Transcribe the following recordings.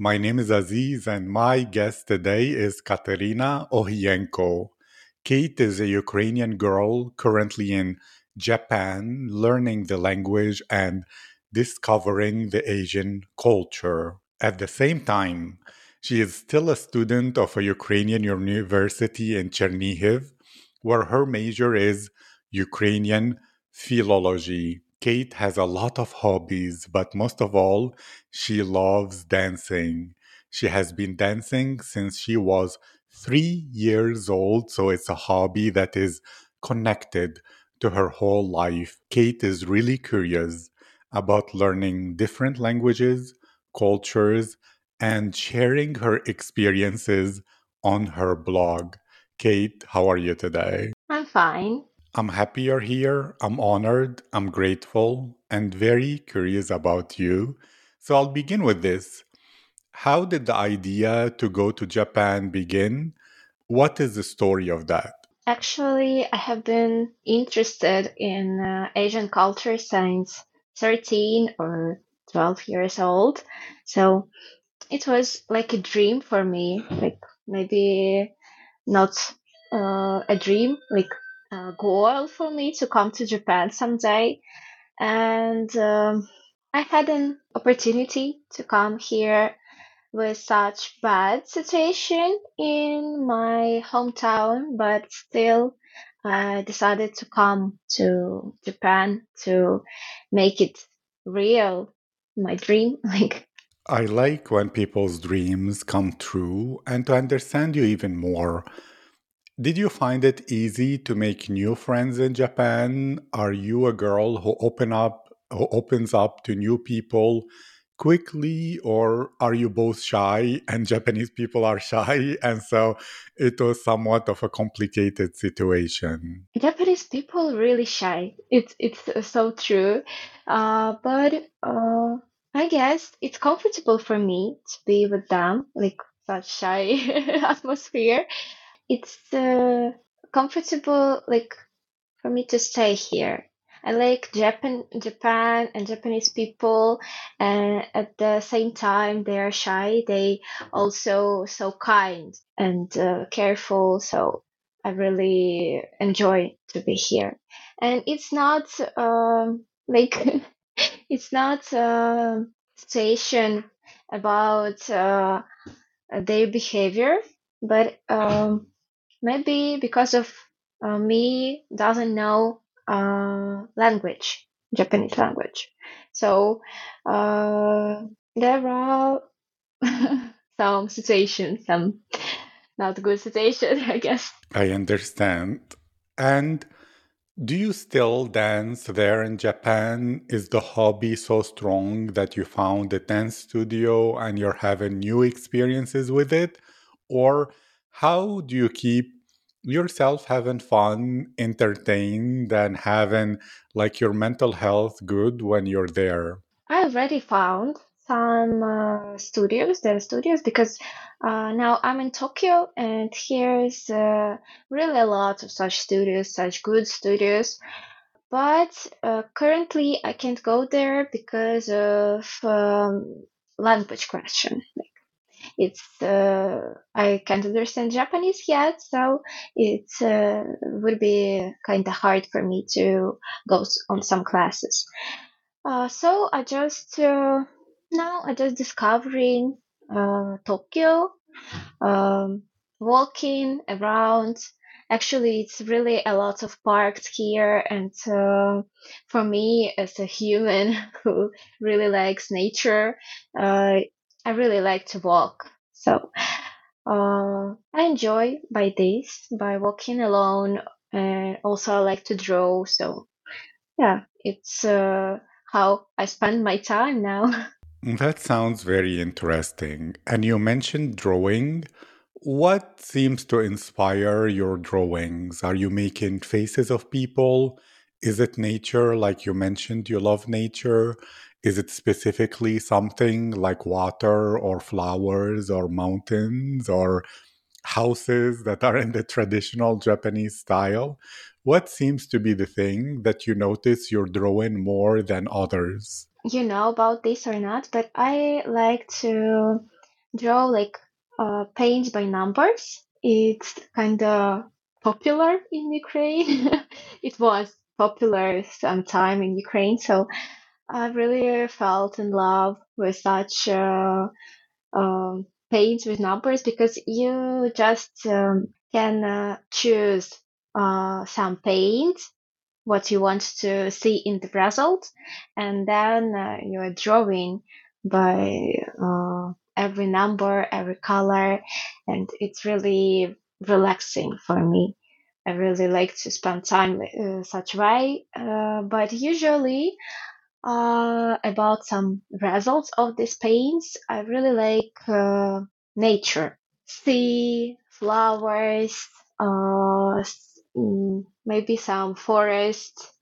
my name is Aziz, and my guest today is Kateryna Ohiienko. Kate is a Ukrainian girl currently in Japan, learning the language and discovering the Asian culture. At the same time, she is still a student of a Ukrainian university in Chernihiv, where her major is Ukrainian philology. Kate has a lot of hobbies, but most of all, she loves dancing. She has been dancing since she was three years old, so it's a hobby that is connected to her whole life. Kate is really curious about learning different languages, cultures, and sharing her experiences on her blog. Kate, how are you today? I'm fine. I'm happy you're here. I'm honored. I'm grateful and very curious about you. So I'll begin with this. How did the idea to go to Japan begin? What is the story of that? Actually, I have been interested in uh, Asian culture since 13 or 12 years old. So it was like a dream for me, like maybe not uh, a dream, like a goal for me to come to Japan someday. And um, I had an opportunity to come here with such bad situation in my hometown, but still I decided to come to Japan to make it real, my dream. Like I like when people's dreams come true and to understand you even more. Did you find it easy to make new friends in Japan? Are you a girl who open up who opens up to new people quickly or are you both shy and Japanese people are shy and so it was somewhat of a complicated situation? Japanese people really shy. It's it's so true. Uh, but uh, I guess it's comfortable for me to be with them, like such shy atmosphere it's uh, comfortable like for me to stay here. I like Japan, Japan and Japanese people, and at the same time they are shy. They also so kind and uh, careful. So I really enjoy to be here, and it's not um, like it's not a situation about uh, their behavior, but um, maybe because of uh, me doesn't know uh, language, Japanese language. So uh, there are some situations, some not good situations, I guess. I understand. And do you still dance there in Japan? Is the hobby so strong that you found a dance studio and you're having new experiences with it? Or how do you keep yourself having fun, entertained, and having like your mental health good when you're there? I already found some uh, studios, there are studios, because uh, now I'm in Tokyo and here's uh, really a lot of such studios, such good studios. But uh, currently I can't go there because of um, language question. It's uh, I can't understand Japanese yet, so it uh, would be kind of hard for me to go on some classes. Uh, so I just now I just discovering Tokyo, um, walking around. Actually, it's really a lot of parks here, and uh, for me as a human who really likes nature, uh, I really like to walk. So uh, I enjoy by this, by walking alone. And also I like to draw. So yeah, it's uh, how I spend my time now. That sounds very interesting. And you mentioned drawing. What seems to inspire your drawings? Are you making faces of people? Is it nature, like you mentioned, you love nature? Is it specifically something like water or flowers or mountains or houses that are in the traditional Japanese style? What seems to be the thing that you notice you're drawing more than others? You know about this or not, but I like to draw like uh, paint by numbers. It's kind of popular in Ukraine. it was popular sometime in Ukraine, so I really felt in love with such uh, um, paints with numbers because you just um, can uh, choose uh, some paint what you want to see in the result and then uh, you are drawing by uh, every number every color and it's really relaxing for me. I really like to spend time uh, such way uh, but usually uh, about some results of these paints i really like uh, nature sea flowers uh, mm, maybe some forest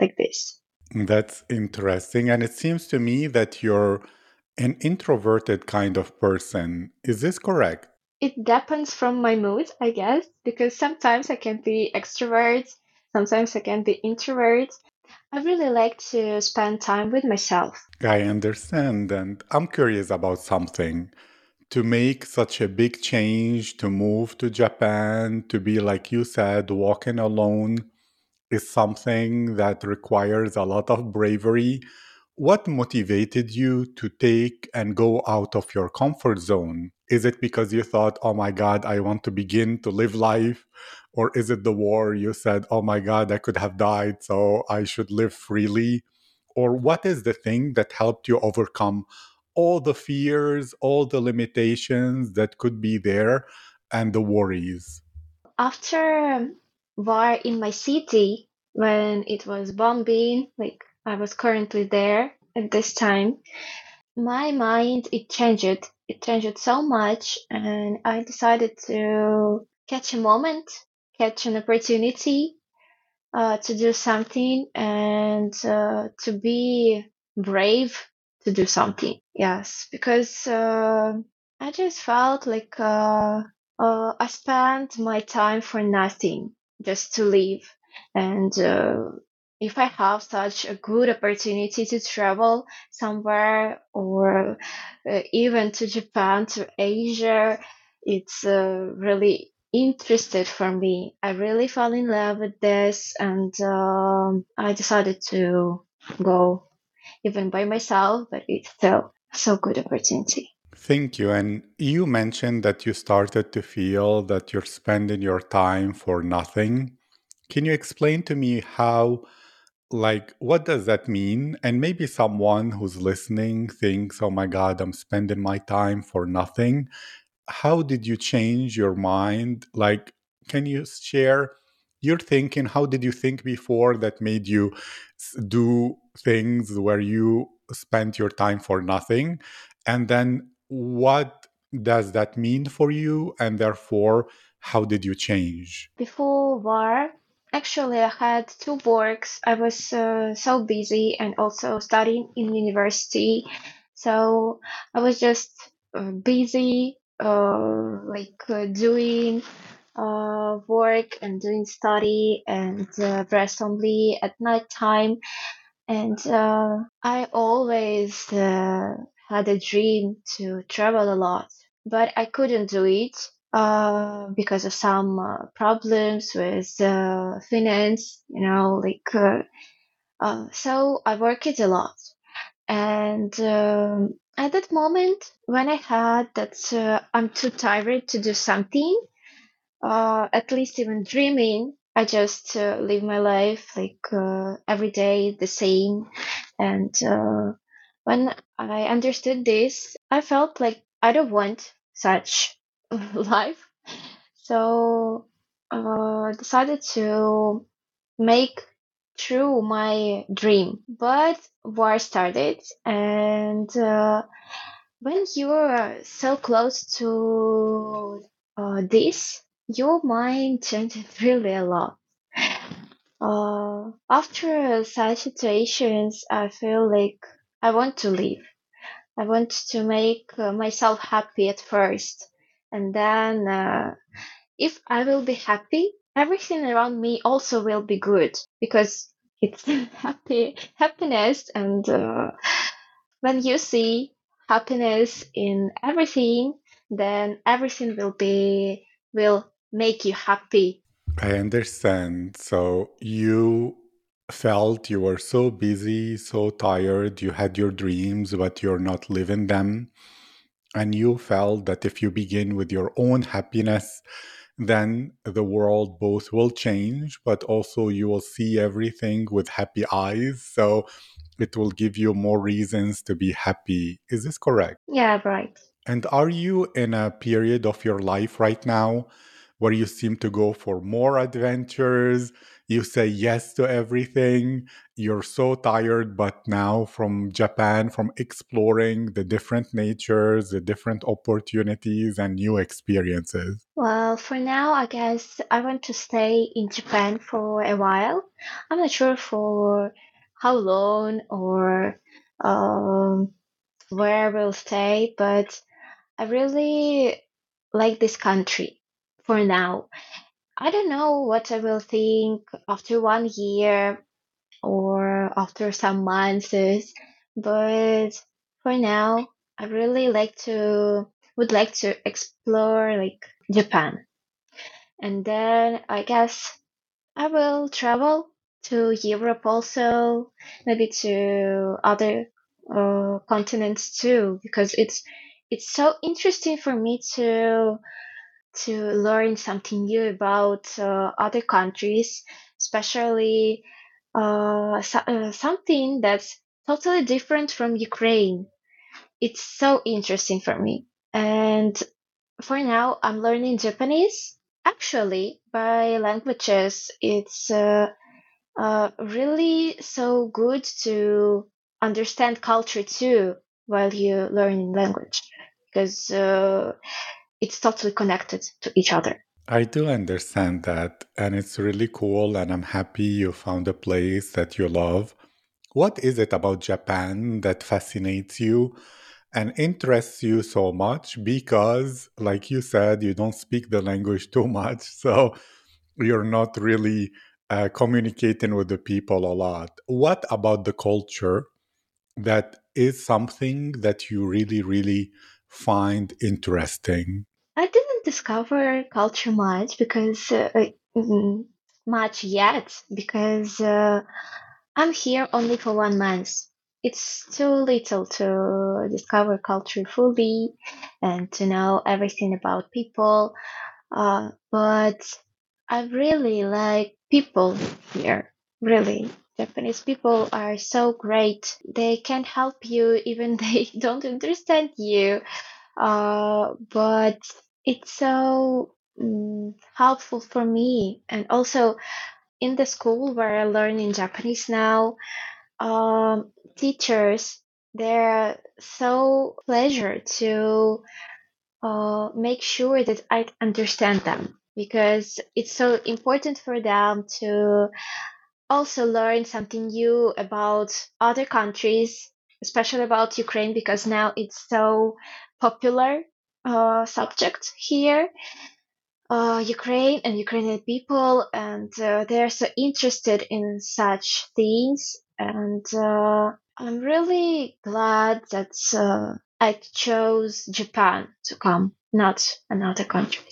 like this. That's interesting. And it seems to me that you're an introverted kind of person. Is this correct? It depends from my mood, I guess, because sometimes I can be extrovert, sometimes I can be introvert. I really like to spend time with myself. I understand. And I'm curious about something. To make such a big change, to move to Japan, to be, like you said, walking alone is something that requires a lot of bravery. What motivated you to take and go out of your comfort zone? Is it because you thought, oh my God, I want to begin to live life? Or is it the war? You said, oh my God, I could have died, so I should live freely? Or what is the thing that helped you overcome all the fears, all the limitations that could be there, and the worries? After war in my city, when it was bombing, like I was currently there at this time, my mind it changed. It changed so much, and I decided to catch a moment, catch an opportunity uh, to do something and uh, to be brave to do something. Yes, because uh, I just felt like uh, uh, I spent my time for nothing, just to live. And uh, if I have such a good opportunity to travel somewhere or even to Japan, to Asia, it's really interested for me. I really fell in love with this and um, I decided to go even by myself, but it's still so good opportunity. Thank you. And you mentioned that you started to feel that you're spending your time for nothing. Can you explain to me how, like, what does that mean? And maybe someone who's listening thinks, oh my God, I'm spending my time for nothing. How did you change your mind? Like, can you share your thinking? How did you think before that made you do things where you spent your time for nothing? And then what does that mean for you? And therefore, how did you change? Before war, actually, I had two works. I was uh, so busy and also studying in university. So I was just uh, busy, uh, like uh, doing uh, work and doing study and uh, rest only at night time. And uh, I always uh, had a dream to travel a lot, but I couldn't do it uh, because of some uh, problems with uh, finance, you know, like, uh, uh, so I worked a lot. And um, at that moment, when I had that uh, I'm too tired to do something, uh, at least even dreaming, I just uh, live my life like uh, every day the same. And uh, when I understood this, I felt like I don't want such life. So uh, decided to make true my dream. But war started, and uh, when you're so close to uh, this, your mind changes really a lot. Uh, after such situations, I feel like I want to leave. I want to make uh, myself happy at first, and then uh, if I will be happy, everything around me also will be good because it's happy happiness and uh, when you see happiness in everything then everything will be will make you happy I understand. So you felt you were so busy, so tired, you had your dreams, but you're not living them. And you felt that if you begin with your own happiness, then the world both will change, but also you will see everything with happy eyes. So it will give you more reasons to be happy. Is this correct? yeah right And are you in a period of your life right now where you seem to go for more adventures? You say yes to everything. You're so tired, but now from Japan, from exploring the different natures, the different opportunities, and new experiences. well for now i guess i want to stay in japan for a while i'm not sure for how long or um, where i will stay but i really like this country for now I don't know what I will think after one year or after some months, but for now, I really like to would like to explore like Japan. And then I guess I will travel to Europe also, maybe to other uh, continents too, because it's it's so interesting for me to to learn something new about uh, other countries, especially uh, so- uh, something that's totally different from Ukraine. It's so interesting for me. And for now, I'm learning Japanese. Actually, by languages, it's uh, uh, really so good to understand culture too while you learn language because uh, it's totally connected to each other. I do understand that, and it's really cool, and I'm happy you found a place that you love. What is it about Japan that fascinates you and interests you so much? Because, like you said, you don't speak the language too much, so you're not really uh, communicating with the people a lot. What about the culture that is something that you really, really find interesting? I didn't discover culture much because uh, uh, mm, much yet because uh, I'm here only for one month. It's too little to discover culture fully and to know everything about people. Uh, but I really like people here. Really, Japanese people are so great. They can help you even they don't understand you uh, but it's so mm, helpful for me. And also in the school where I learn in Japanese now, um, teachers they're so pleasure to uh, make sure that I understand them because it's so important for them to also learn something new about other countries, especially about Ukraine, because now it's so popular uh, subject here. Uh, Ukraine and Ukrainian people, and uh, they're so interested in such things. And uh, I'm really glad that uh, I chose Japan to come, not another country.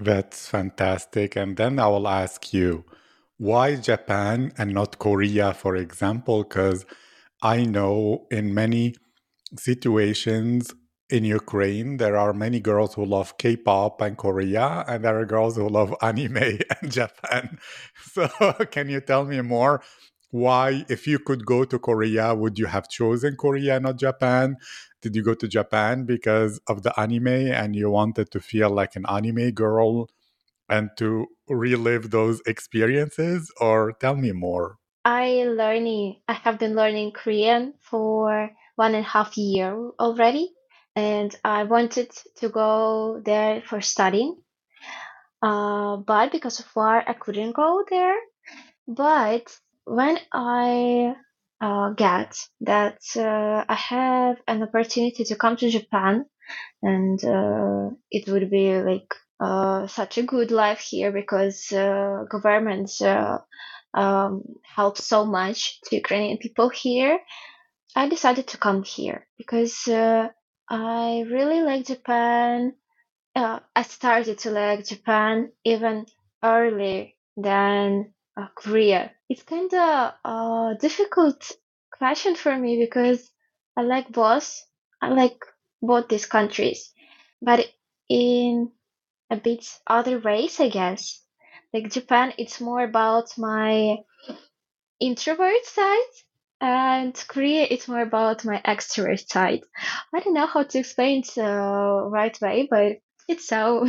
That's fantastic. And then I will ask you, why Japan and not Korea, for example? Because I know in many situations in Ukraine, there are many girls who love K pop and Korea, and there are girls who love anime and Japan. So, can you tell me more? Why, if you could go to Korea, would you have chosen Korea, not Japan? Did you go to Japan because of the anime and you wanted to feel like an anime girl and to relive those experiences? Or tell me more. I learning I have been learning Korean for one and a half year already, and I wanted to go there for studying. Uh, but because of war, I couldn't go there. But when I uh, get that uh, I have an opportunity to come to Japan, and uh, it would be like uh, such a good life here because uh, governments um, help so much to Ukrainian people here. I decided to come here because I really like Japan. Uh, I started to like Japan even earlier than uh, Korea. It's kind of a difficult question for me because I like both. I like both these countries, but in a bit other ways, I guess. Like Japan, it's more about my introvert side, and Korea, it's more about my extrovert side. I don't know how to explain it the right way, but it's so.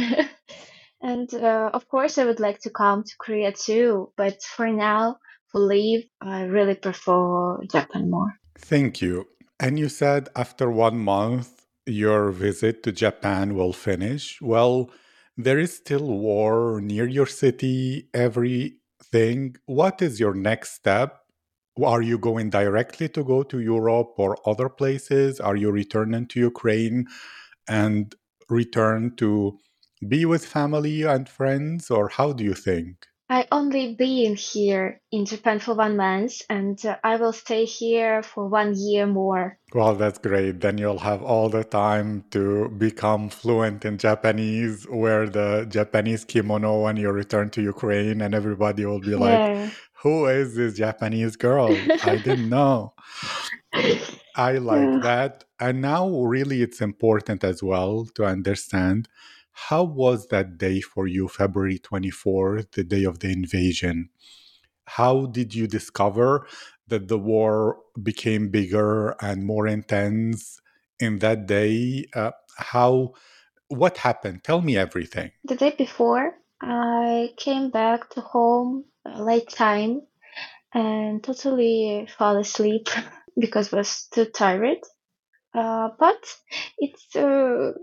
and uh, of course, I would like to come to Korea too, but for now, for leave, I really prefer Japan more. Thank you. And you said after one month, your visit to Japan will finish. Well, there is still war near your city, everything. What is your next step? Are you going directly to go to Europe or other places? Are you returning to Ukraine and return to be with family and friends? Or how do you think? I only been here in Japan for one month, and uh, I will stay here for one year more. Well, that's great. Then you'll have all the time to become fluent in Japanese, wear the Japanese kimono when you return to Ukraine, and everybody will be like, Yeah. Who is this Japanese girl? I didn't know. I like Yeah. that. And now, really, it's important as well to understand how was that day for you, February 24th, the day of the invasion? How did you discover that the war became bigger and more intense in that day? Uh, how, what happened? Tell me everything. The day before, I came back to home late time and totally fall asleep because was too tired. Uh, but it's uh,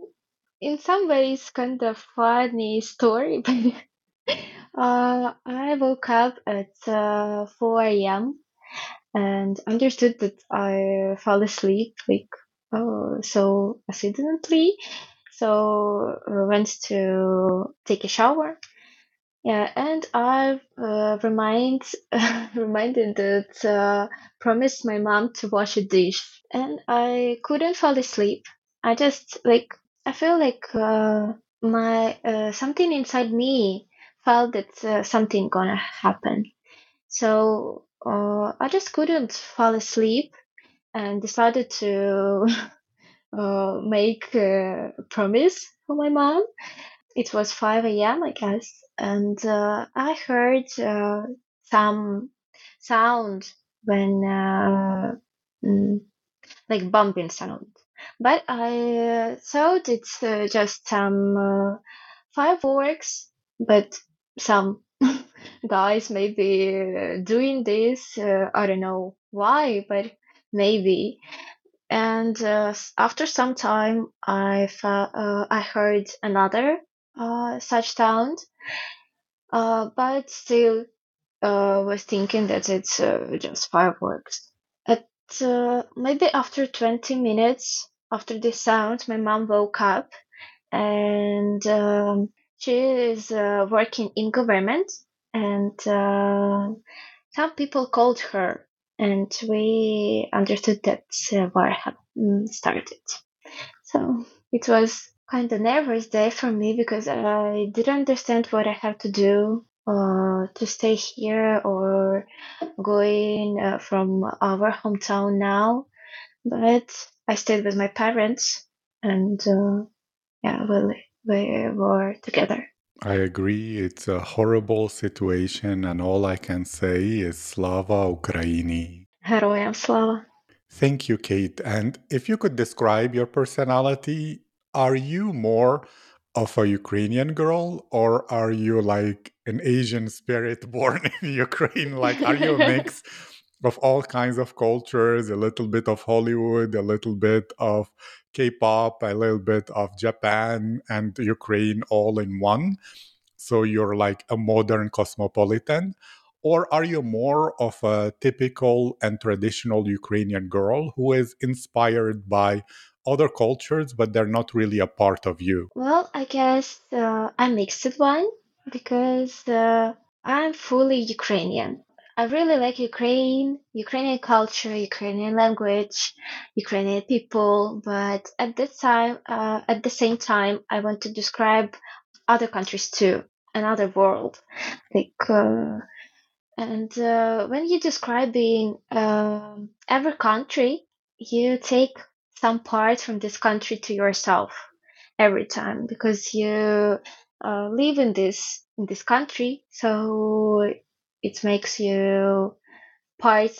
in some ways kind of funny story. uh, I woke up at uh, 4 a.m. and understood that I fell asleep like oh, so accidentally. So I went to take a shower. Yeah, and I uh, remind reminded that uh, promised my mom to wash a dish, and I couldn't fall asleep. I just like I feel like uh, my uh, something inside me felt that uh, something gonna happen. So uh, I just couldn't fall asleep and decided to uh, make a promise for my mom. It was 5 a.m., I guess, and uh, I heard uh, some sound when uh, mm, like bumping sound, but I uh, thought it's uh, just some uh, fireworks, but some guys maybe doing this. I don't know why, but maybe. And after some time, I I heard another such sound, uh, but still uh, was thinking that it's uh, just fireworks. At uh, maybe after 20 minutes after this sound, my mom woke up and um, she is uh, working in government and uh, some people called her and we understood that uh, war had mm, started so it was kind of nervous day for me because I didn't understand what I have to do uh, to stay here or going uh, from our hometown now. But I stayed with my parents and uh, yeah, well, we were together. I agree. It's a horrible situation, and all I can say is Slava Ukraini. Heroyam Slava. Thank you, Kate. And if you could describe your personality are you more of a Ukrainian girl or are you like an Asian spirit born in Ukraine? Like, are you a mix? of all kinds of cultures, a little bit of Hollywood, a little bit of K pop, a little bit of Japan and Ukraine all in one. So you're like a modern cosmopolitan. Or are you more of a typical and traditional Ukrainian girl who is inspired by other cultures, but they're not really a part of you? Well, I guess uh, I mixed one because uh, I'm fully Ukrainian. I really like Ukraine, Ukrainian culture, Ukrainian language, Ukrainian people, but at this time, uh, at the same time, I want to describe other countries too, another world, like. Uh, and uh, when you're describing um, every country, you take some part from this country to yourself every time because you uh, live in this in this country, so it makes you part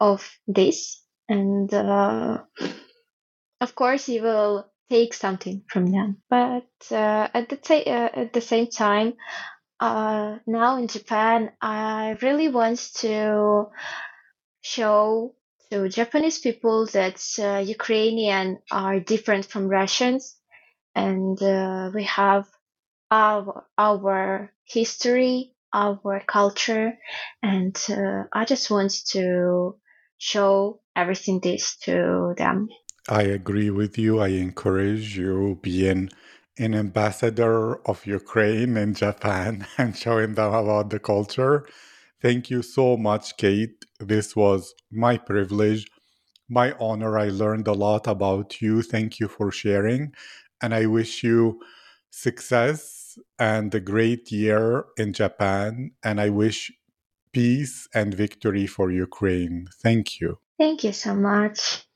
of this, and uh, of course you will take something from them. But uh, at the ta- uh, at the same time, uh, now in Japan, I really want to show to Japanese people that uh, Ukrainian are different from Russians, and uh, we have our our history, our culture, and uh, I just want to show everything this to them. I agree with you. I encourage you being an ambassador of Ukraine and Japan and showing them about the culture. Thank you so much, Kate. This was my privilege, my honor. I learned a lot about you. Thank you for sharing. And I wish you success and a great year in Japan. And I wish peace and victory for Ukraine. Thank you. Thank you so much.